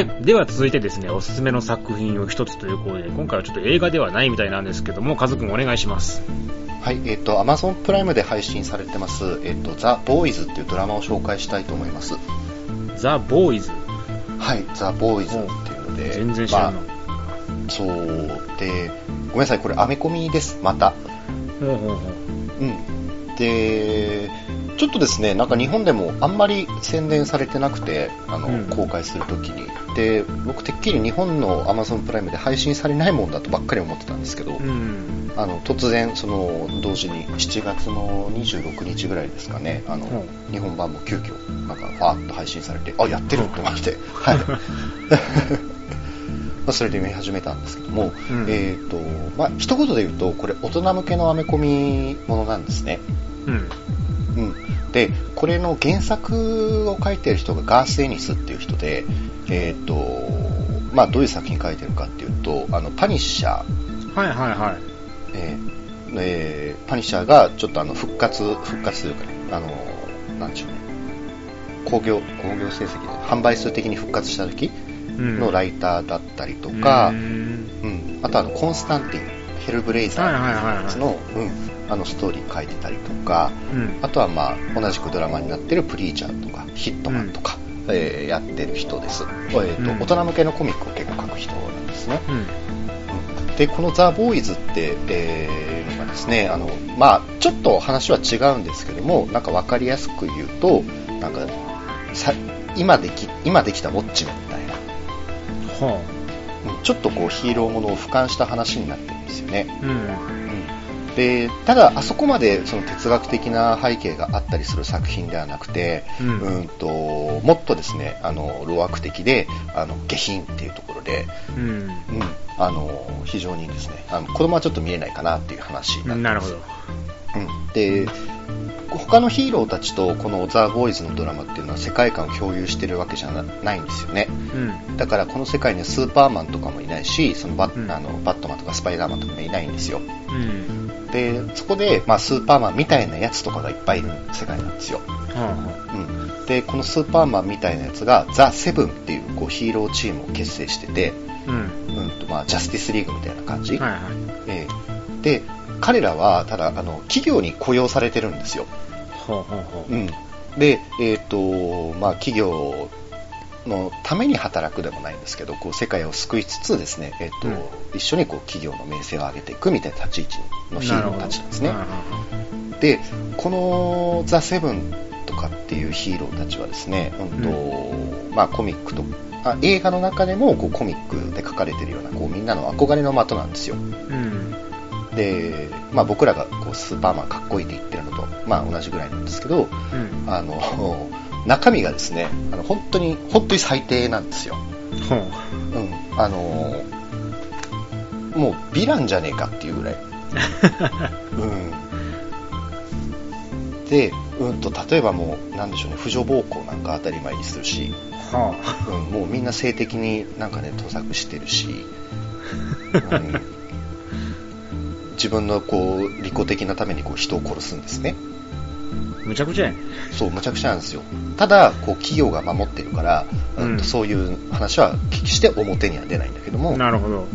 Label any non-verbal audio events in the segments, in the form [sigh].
はい。では続いてですね、おすすめの作品を一つということで、今回はちょっと映画ではないみたいなんですけども、カズくんお願いします。はい、えっ、と、Amazon プライムで配信されてます、えっ、と、ザ・ボーイズっていうドラマを紹介したいと思います。ザ・ボーイズ。はい、ザ・ボーイズっていうので、全然知らんの。まあそう、で、ごめんなさい、これアメコミです、また。ほうほうほう。うん。で、ちょっとですね、なんか日本でもあんまり宣伝されてなくて、あの、うん公開するときに。で、僕てっきり日本の Amazon プライムで配信されないもんだとばっかり思ってたんですけど、うん。あの突然、その同時に7月の26日ぐらいですかね、あのう日本版も急遽なんかファーッと配信されて、あやってると思って、[laughs] はい、[laughs] まあそれで見始めたんですけども、うんえーとまあ一言で言うと、これ、大人向けのアメコミものなんですね。うん。うん、でこれの原作を書いてる人がガース・エニスっていう人で、えーとまあ、どういう作品書いてるかっていうと、あのパニッシャー、はいはいはい。えーえーパニッシャーがちょっとあの復活、復活というかね、あのなんでしょうね、工業、工業成績で販売数的に復活した時うん。のライターだったりとか、ううんんあとあのコンスタンティン、ヘルブレイザーってい。うやつの、うんあのストーリー書いてたりとか、うん。あとはまあ同じくドラマになってるプリーチャーとかヒットマンとか、えーやってる人です、えーとうん。大人向けのコミックを結構書く人なんですね。うん。でこのザ・ボーイズって、えーのがですねあの、まあ、ちょっと話は違うんですけどもなんか分かりやすく言うとなんかさ今でき今できたウォッチメンみたいな、はう。んちょっとこうヒーローものを俯瞰した話になってるんですよね。あ。うん。うんでただ、あそこまでその哲学的な背景があったりする作品ではなくて、うんうんともっとですねあの路悪的であの下品っていうところで、うん。うん、あの非常にですねあの子供はちょっと見れないかなっていう話になってますなるほど。うん、で他のヒーローたちとこのザ・ボーイズのドラマっていうのは世界観を共有してるわけじゃなないんですよねうん。だからこの世界にはスーパーマンとかもいないしそのバッ,、うんあのバットマンとかスパイダーマンとかもいないんですようん。でそこで、まあ、スーパーマンみたいなやつとかがいっぱいいる世界なんですよ、はうん、でこのスーパーマンみたいなやつがザ・セブンっていうこうヒーローチームを結成してて、あ。うん。うんとまあ、ジャスティスリーグみたいな感じ、はいはい。ええで彼らはただあの企業に雇用されてるんですよ、ほうほうほう。うん、で、えっとまあ、企業のために働くでもないんですけどこう世界を救いつつですね、えっとうん。一緒にこう企業の名声を上げていくみたいな立ち位置のヒーローたちなんですね。でこの「ザ・セブンとかっていうヒーローたちはですね、うんとまあ、コミックとあ映画の中でもこうコミックで書かれてるようなこうみんなの憧れの的なんですよ。うん。で、まあ、僕らがこうスーパーマンかっこいいって言ってるのと、まあ、同じぐらいなんですけどうん。あの中身がですねあの本当に本当に最低なんですよ、ほう。うん、あのもうヴィランじゃねえかっていうぐらい、[laughs] うん、で、うん、と例えばもうなんでしょうね婦女暴行なんか当たり前にするし、はうん、もうみんな性的になんかね盗作してるし、[laughs] うん、自分のこう利己的なためにこう人を殺すんですねあ。むちゃくちゃやん。そうむちゃくちゃなんですよただこう企業が守ってるから、うんうんそういう話は決して表には出ないんだけども、なるほど。うん、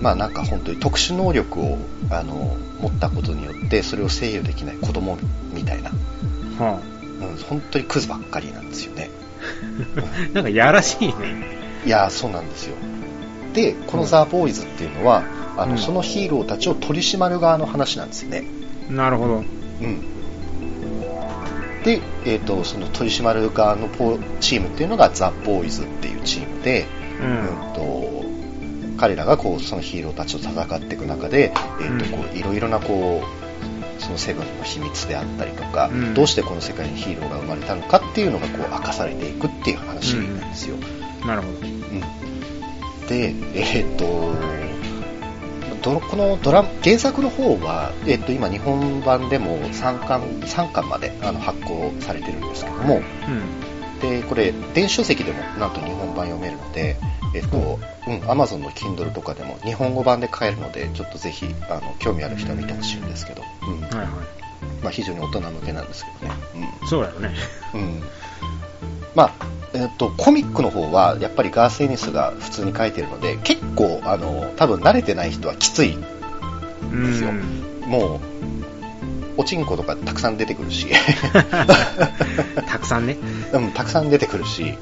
まあなんか本当に特殊能力をあの持ったことによってそれを制御できない子供みたいな、はうん、本当にクズばっかりなんですよねあ。[laughs] なんかやらしいね。いやーそうなんですよでこのザ・ボーイズっていうのはあの、うん。そのヒーローたちを取り締まる側の話なんですよね。なるほど。うん。で、えー、とその取り締まる側のポチームっていうのがザ・ボーイズっていうチームで、ううんと彼らがこうそのヒーローたちと戦っていく中で、えーとうん。こういろいろなこうそのセブンの秘密であったりとか、うん。どうしてこの世界にヒーローが生まれたのかっていうのがこう明かされていくっていう話なんですよ。なるほど。うんで、えーっと、どこのドラ原作の方は、えーっと今、日本版でも3巻 ,3 巻まであの発行されてるんですけども、うん。でこれ、電子書籍でもなんと日本版読めるので、えーっとうん、Amazon の Kindle とかでも日本語版で買えるので、ちょっとぜひあの興味ある人は見てほしいんですけど、うんはいはまあ、非常に大人向けなんですけどね。うんい。そうだよね。うんまあ、えっと、コミックの方はやっぱりガース・エニスが普通に書いてるので結構あの多分慣れてない人はきついですよもうおちんことかたくさん出てくるしたくさんね。[laughs] うん、たくさん出てくるし、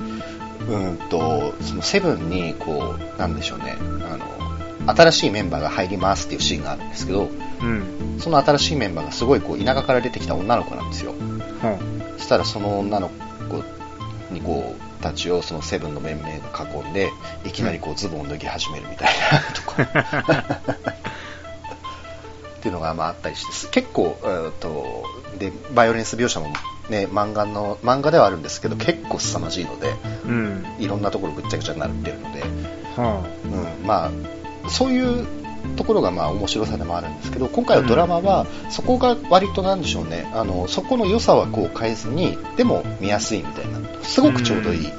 うんと、そのセブンに、こう、なんでしょうね、あの、新しいメンバーが入りますっていうシーンがあるんですけど、うん。その新しいメンバーがすごいこう田舎から出てきた女の子なんですよ。ほうそしたらその女の子にこう、たちをそのセブンの面々が囲んで、いきなりこうズボンを脱ぎ始めるみたいなとか。っていうのがまああったりして、結構、えーと、で、バイオレンス描写もね、漫画の、漫画ではあるんですけど、結構凄まじいので、うん。いろんなところぐっちゃぐちゃになってるので、はうん、まあ、そういうところがまあ面白さでもあるんですけど、今回のドラマは、そこが割となんでしょうね、あの、そこの良さはこう変えずに、でも見やすいみたいな、すごくちょうどいい、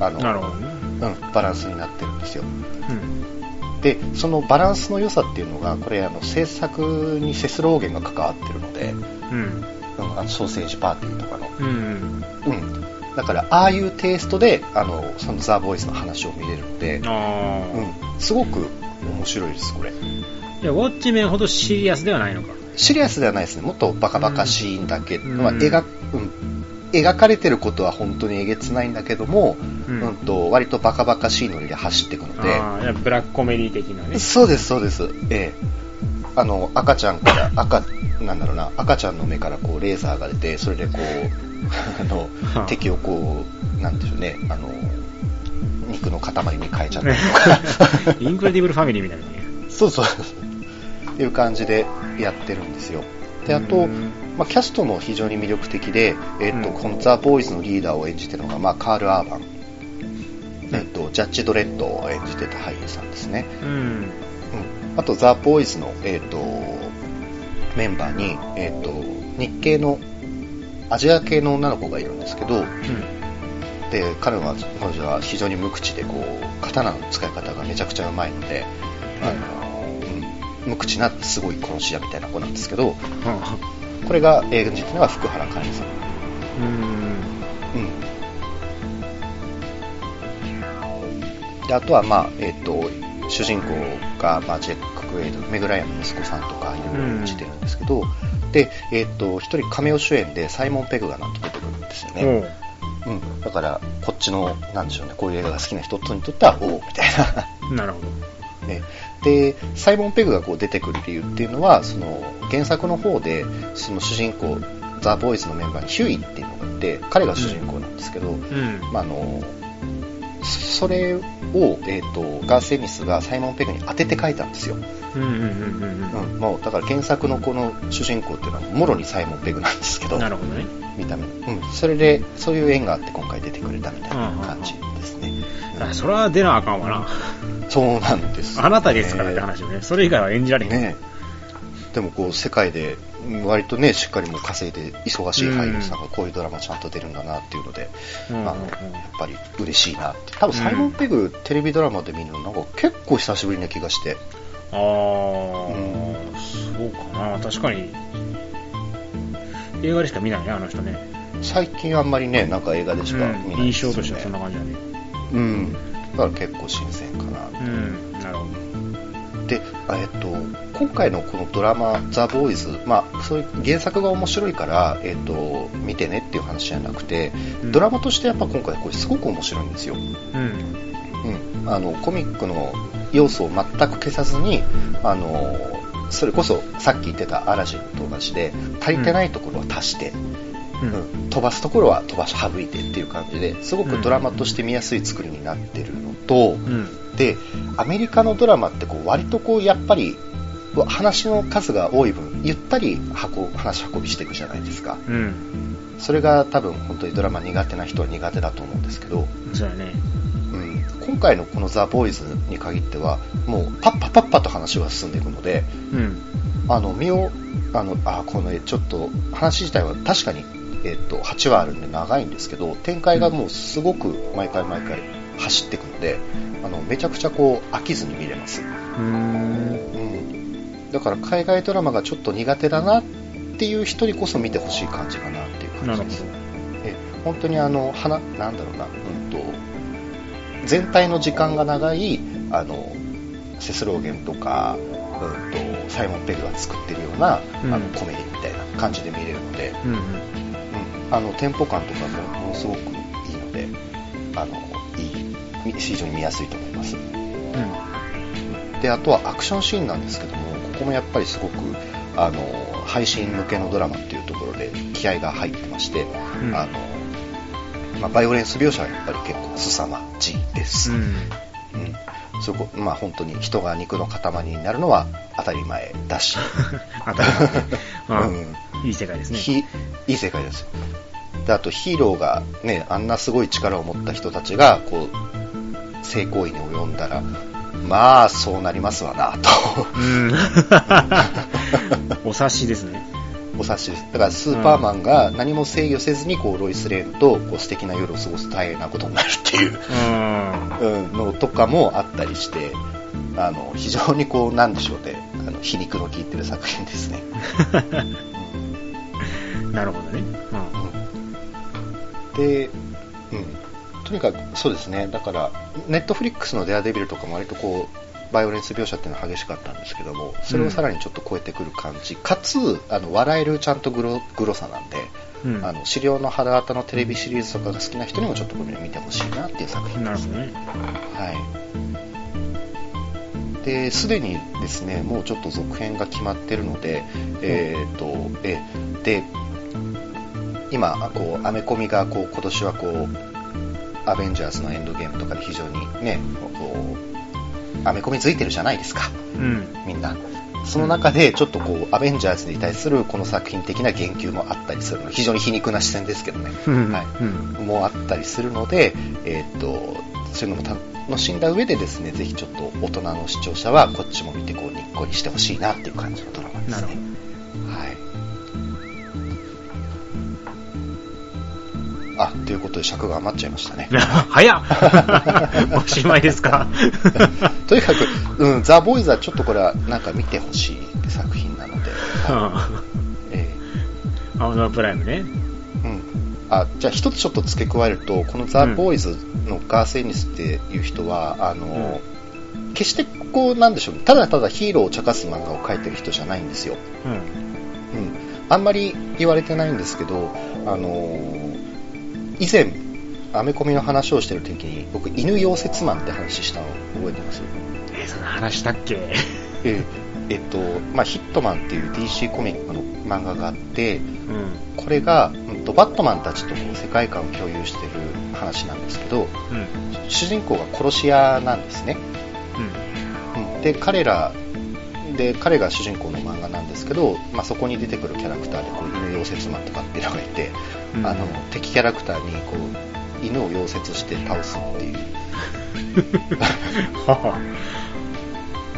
ああ。の。うん、バランスになってるんですよ。うん。で、そのバランスの良さっていうのが、これ、あの、制作にセスローゲンが関わってるので、うん。うん、あのソーセージパーティーとかの。うん。うん。だから、ああいうテイストで、あの、そのザ・ボーイズの話を見れるので。うん、すごく面白いです、これ。いや、ウォッチメンほどシリアスではないのか。シリアスではないですね。もっとバカバカしいんだけど、うんまあ、描うん描かれてることは本当にえげつないんだけども、ううんと割とバカバカしいノリで走っていくので、ブラックコメディ的なね。そうです、そうです。ええ。あの、赤ちゃんから、赤、なんだろうな、赤ちゃんの目からこう、レーザーが出て、それでこう、[laughs] あのはあ、敵をこう、なんでしょうね、あの、肉の塊に変えちゃったりとか。[laughs] インクレディブルファミリーみたいなね。そうそう。いう感じでやってるんですよ。で、あと、うんまあ、キャストも非常に魅力的で、えっとうんこのザ・ボーイズのリーダーを演じてるのが、まあ、カール・アーバン、えっとジャッジ・ドレッドを演じてた俳優さんですね。うん。うん、あと、ザ・ボーイズの、えっとメンバーに、えっと日系のアジア系の女の子がいるんですけど、で彼は彼女は非常に無口でこう刀の使い方がめちゃくちゃうまいので、あのうん無口なすごい殺し屋みたいな子なんですけど、うん。はこれが演じてるのが福原かりんさん。あうん。うん。で、あとは、まあ、えっ、と、主人公が、まあ、ジェック・クエイド、メグライアンの息子さんとか、いろいろ演じてるんですけど、で、えっ、と、一人カメオ主演でサイモン・ペグがなんと出てくるんですよね。おううん。だから、こっちの、なんでしょうね、こういう映画が好きな人にとっては、おおみたいな。なるほど。ね、でサイモン・ペグがこう出てくる理由っていうのはその原作の方でその主人公ザ・ボーイズのメンバーにヒューイっていうのがいて彼が主人公なんですけど、うん。まあ、あのそそれを、えー、とガース・エニスがサイモン・ペグに当てて書いたんですよ、だから原作のこの主人公っていうのはもろにサイモン・ペグなんですけどうん。なるほどね。見た目、うん、それでそういう縁があって今回出てくれたみたいな感じですね、あそれは出なあかんわな。そうなんです、あなたですからって話よね。それ以外は演じられへん。ねでもこう世界でうん割とねしっかりもう稼いで忙しい俳優さんがこういうドラマちゃんと出るんだなっていうので、うんあ、やっぱり嬉しいなって多分サイモン・ペグ、テレビドラマで見るのなんか結構久しぶりな気がしてああ、そうかな。確かに。映画でしか見ないね、あの人ね。最近あんまりねなんか映画でしか見ないうん、印象としてはそんな感じだね。うんだから結構新鮮かなうん、なるほど。で、あえっと、今回のこのドラマ「ザ・ボーイズ」まあ、そういう原作が面白いから、えっと、見てねっていう話じゃなくて、うんドラマとしてやっぱ今回これすごく面白いんですよ、うん。うん、あのコミックの要素を全く消さずにあのそれこそさっき言ってたアラジンと同じで足りてないところは足して、うん。うん飛ばすところは飛ばし省いてっていう感じですごくドラマとして見やすい作りになってるのと、うん。でアメリカのドラマってこう割とこうやっぱり話の数が多い分ゆったり運話し運びしていくじゃないですかうん。それが多分本当にドラマ苦手な人は苦手だと思うんですけど、そうやね。うん、今回のこの「ザ・ボーイズ」に限ってはもうパッパパッパと話が進んでいくのでうん。あの身をあのあこの絵ちょっと話自体は確かに、えっと8話あるんで長いんですけど展開がもうすごく毎回毎回走っていくのであのめちゃくちゃこう飽きずに見れます、うーん。うん、だから海外ドラマがちょっと苦手だなっていう人にこそ見てほしい感じかなっていう感じです。え本当にあの花なんだろうな、うんと、全体の時間が長いあのセスローゲンとか、うん、とサイモン・ペグが作ってるような、うん。あのコメディみたいな感じで見れるので、うんうん。うん、あのテンポ感とかもものすごくいいのであのいいみ非常に見やすいと思います。であとはアクションシーンなんですけどもここもやっぱりすごくあの配信向けのドラマっていうところで気合が入ってまして、うん。あのまあ、バイオレンス描写はやっぱり結構凄まじいです、うん。うん。そこまあ本当に人が肉の塊になるのは当たり前だし、[laughs] 当たり前。ね [laughs] あうん。いい世界ですね。ひいい世界です。よであとヒーローがねあんなすごい力を持った人たちがこう性行為に及んだらまあそうなりますわなとうん。[laughs] お察しですね。お察しですだからスーパーマンが何も制御せずにこうロイス・レーンとこう素敵な夜を過ごすと大変なことになるっていううん。うんのとかもあったりしてあの非常にこうなんでしょうねあの皮肉の効いてる作品ですね、[laughs] なるほどね。で、うん、とにかくそうですねだからネットフリックスの「デアデビル」とかも割とこうバイオレンス描写っていうのは激しかったんですけどもそれをさらにちょっと超えてくる感じ、かつあの笑えるちゃんとグログロさなんで、うん。うん。あの資料の肌型のテレビシリーズとかが好きな人にもちょっとこれ見てほしいなっていう作品ですなるほどね。はい。で、すでにですね、もうちょっと続編が決まってるので、えっ、と、え、で、今、こう、アメコミが、こう、今年はこう、アベンジャーズのエンドゲームとかで非常にね、こう、アメコミついてるじゃないですか、うん。みんな。その中で、ちょっとこう、アベンジャーズに対するこの作品的な言及もあったりするので、非常に皮肉な視線ですけどね。うん。はいうん。もあったりするので、えーっとそういうのも楽しんだ上でですねぜひちょっと大人の視聴者はこっちも見てこうにっこりしてほしいなっていう感じのドラマですなるほね。あということで尺が余っちゃいましたね。ど。[laughs] 早っ。[laughs] おしまいですか？[laughs] とにかく、うん、ザ・ボーイズはちょっとこれはなんか見てほしい作品なので、えアマゾンプライムね。ーうん、あじゃあ一つちょっと付け加えるとこのザ・ボーイズのガーセニスっていう人は、あの決してこうなんでしょう。ねただただヒーローを茶化す漫画を描いてる人じゃないんですよ、うん。うん、あんまり言われてないんですけど、あのー以前アメコミの話をしてる時に僕犬溶接マンって話したの覚えてます？えーその話したっけ？ええっと、まあ、ヒットマンっていう DC コミックの漫画があってうん。これが、うんと、バットマンたちと世界観を共有してる話なんですけどうん。主人公が殺し屋なんですね、うん。うん、で彼らで彼が主人公の漫画なんですけど、まあ、そこに出てくるキャラクターでこう犬溶接マンとかっていうのがいて、うんあの敵キャラクターにこう犬を溶接して倒すっていう [laughs] はは。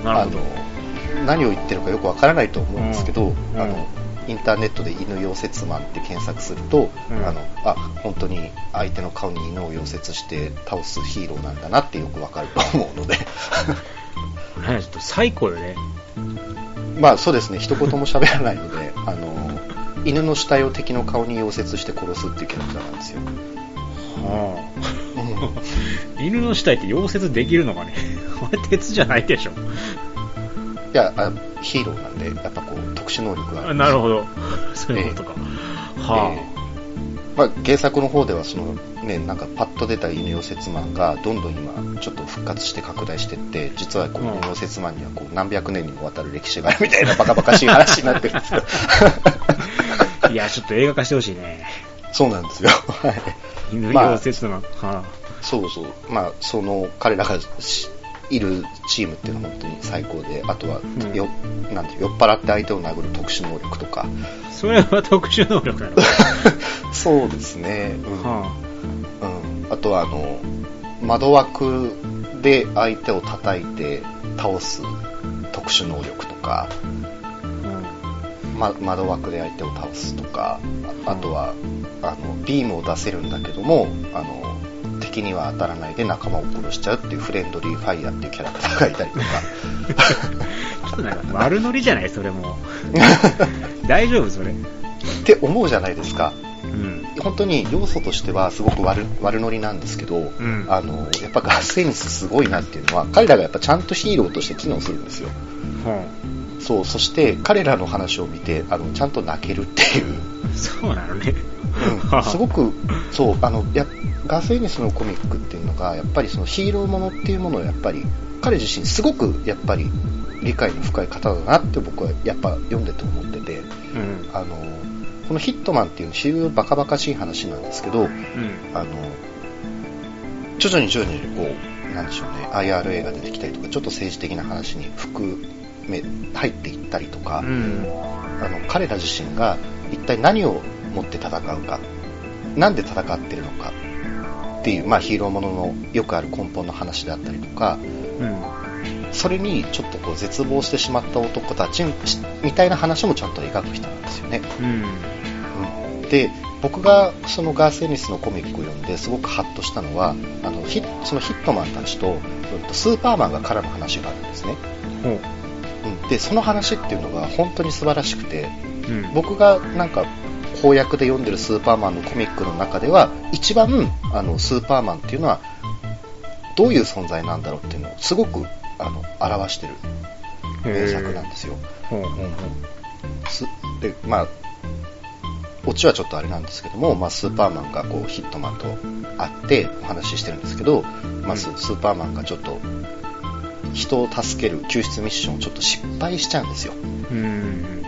なるほど。あの何を言ってるかよくわからないと思うんですけど、うんあのインターネットで犬溶接マンって検索すると、うんあのあ本当に相手の顔に犬を溶接して倒すヒーローなんだなってよくわかると思うのでちょっと最高よね。まあそうですね一言も喋らないのであの犬の死体を敵の顔に溶接して殺すっていうキャラクターなんですよ、はうんあ。犬の死体って溶接できるのかね？[laughs] あれ鉄じゃないでしょ。いやあヒーローなんでやっぱこう特殊能力がああるなるほど。そういうことか。はえーまあ、原作の方ではその、ね、なんかパッと出た犬溶接マンがどんどん今ちょっと復活して拡大していって実はこのうん犬溶接マンにはこう何百年にもわたる歴史があるみたいなバカバカしい話になってるんですけどあ。[laughs] いや、ちょっと映画化してほしいね。そうなんですよ、はい犬まあ溶接の。はあ。そうそうまあその彼らがしいるチームっていうのは本当に最高であとはうん。よ、なんて酔っ払って相手を殴る特殊能力とか。それは特殊能力なの。[laughs] そうですね、うん。はうん、あとはあの窓枠で相手を叩いて倒す特殊能力とか、あ。ま、窓枠で相手を倒すとか。ああとはあのビームを出せるんだけどもあの敵には当たらないで仲間を殺しちゃうっていうフレンドリーファイヤーっていうキャラクターがいたりとかちょっとなんか悪ノリじゃないそれも。[laughs] 大丈夫それ。って思うじゃないですかうん。本当に要素としてはすごく悪悪ノリなんですけど、んあのやっぱガースエニスすごいなっていうのは彼らがやっぱちゃんとヒーローとして機能するんですよほそうそして彼らの話を見てあのちゃんと泣けるっていう、うそうなのね。うん、すごくそうあのやガースエニスのコミックっていうのがやっぱりそのヒーローものっていうものをやっぱり彼自身すごくやっぱり理解の深い方だなって僕はやっぱ読んでて思っててうん。あのこのヒットマンっていう非常にバカバカしい話なんですけどうん。あの徐々に徐々にこうなんでしょうね IRA が出てきたりとかちょっと政治的な話に含め入っていったりとか、うん。あの彼ら自身が一体何を持って戦うかなんで戦ってるのかっていう、まあ、ヒーローもののよくある根本の話であったりとかうん。それにちょっとこう絶望してしまった男たちみたいな話もちゃんと描く人なんですよね。うん。うんで僕がそのガース・エニスのコミックを読んですごくハッとしたのはあのヒそのヒットマンたちとスーパーマンが絡む話があるんですね。うん、でその話っていうのが本当に素晴らしくてうん。僕がなんか翻訳で読んでるスーパーマンのコミックの中では一番あのスーパーマンっていうのはどういう存在なんだろうっていうのをすごくあの表してる名作なんですよ。でまあオチはちょっとあれなんですけども、まあ、スーパーマンがこうヒットマンと会ってお話ししてるんですけど、まあ、ススーパーマンがちょっと人を助ける救出ミッションをちょっと失敗しちゃうんですよ。う。うん。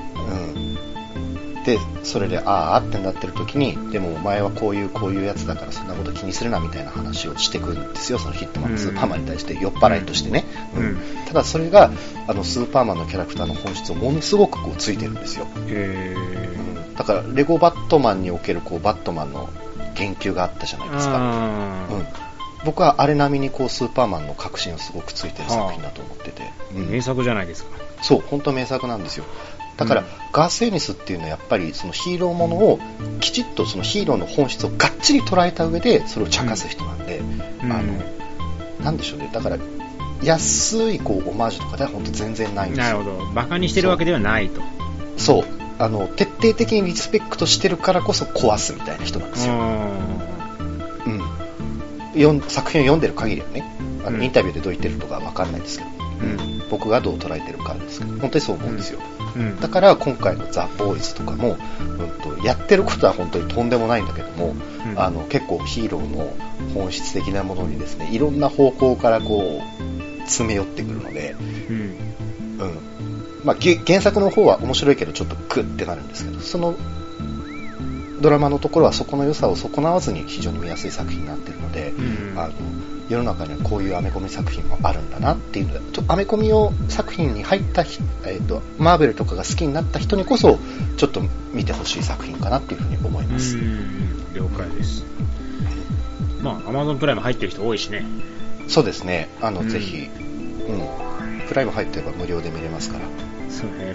うん、でそれでああってなってる時にでもお前はこういうこういうやつだからそんなこと気にするなみたいな話をしてくるんですよ。そのヒットマン、うんスーパーマンに対して酔っ払いとしてね、うん。ただそれがあのスーパーマンのキャラクターの本質をものすごくこうついてるんですよ、へうん。だからレゴバットマンにおけるこうバットマンの言及があったじゃないー。ですか、あうん、僕はあれ並みにこうスーパーマンの革新をすごくついてる作品だと思ってて、うん名作じゃないですか。そう、本当名作なんですよ。だから、うんガース・エニスっていうのはやっぱりそのヒーローものをきちっとそのヒーローの本質をがっちり捉えた上でそれを茶化す人なんで、うんあの、なんでしょうね、だから安いこうオマージュとかでは本当全然ないんですよ。なるほど。馬鹿にしてるわけではないと。そう。あの、徹底的にリスペクトしてるからこそ壊すみたいな人なんですよ。作品を読んでる限りはね、あのうんインタビューでどう言ってるとかわかんないですけど、うん。僕がどう捉えてるかですけど、本当にそう思うんですよ。うん。だから今回のザ・ボーイズとかも、うん、とやってることは本当にとんでもないんだけども、うんあの結構ヒーローの本質的なものにですねいろんな方向からこう詰め寄ってくるので、うん。うんまあ、げ原作の方は面白いけどちょっとクッてなるんですけどそのドラマのところはそこの良さを損なわずに非常に見やすい作品になっているので、うん。あの世の中にはこういうアメコミ作品もあるんだなっていうのでちょアメコミを作品に入った人、えー、とマーベルとかが好きになった人にこそちょっと見てほしい作品かなっていうふうに思います、うん。了解です。まあ、Amazon プライム入ってる人多いしね。そうですね。あの、うん。ぜひ、うん、プライム入ってれば無料で見れますからそうね。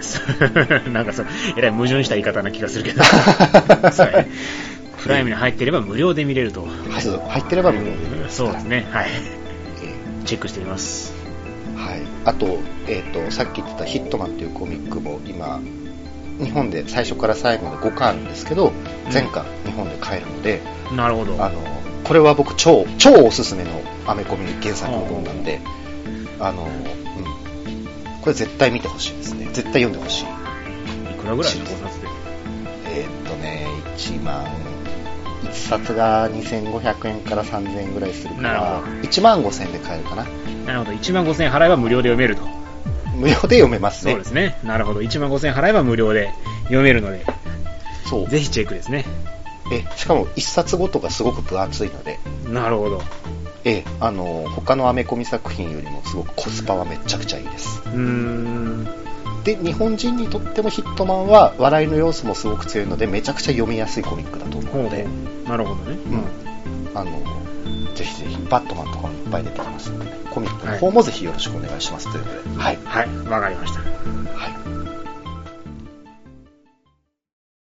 [laughs] なんかそう、えらい矛盾した言い方な気がするけど。[laughs] そうね。プライムに入っていれば無料で見れると。入ってれば無料で見れますそうですね。はい。えチェックしてみます。ーはい、あと,、えー、とさっき言ってた「ヒットマン」というコミックも今日本で最初から最後まで5巻あるんですけど全巻日本で買えるので、なるほど。あのこれは僕超超おすすめのアメコミ原作の本なんで、あの、うん、これ絶対見てほしいですね絶対読んでほしいいくらぐらいの盗撮で？えーっとね1万1冊が2500円から3000円ぐらいするからほど1万5000円で買えるかななるほど。1万5000円払えば無料で読めると。無料で読めますねそうですね。なるほど。1万5000円払えば無料で読めるので、そうぜひチェックですね。えしかも1冊ごとがすごく分厚いのでなるほど。えあの他のアメコミ作品よりもすごくコスパはめちゃくちゃいいですうーん。で日本人にとってもヒットマンは笑いの要素もすごく強いのでめちゃくちゃ読みやすいコミックだと思うので、う。なるほどね。うんあのぜひぜひバットマンとかもいっぱい出てきますのでコミックの方もぜひよろしくお願いしますということで、はい、はい。わかりました。はい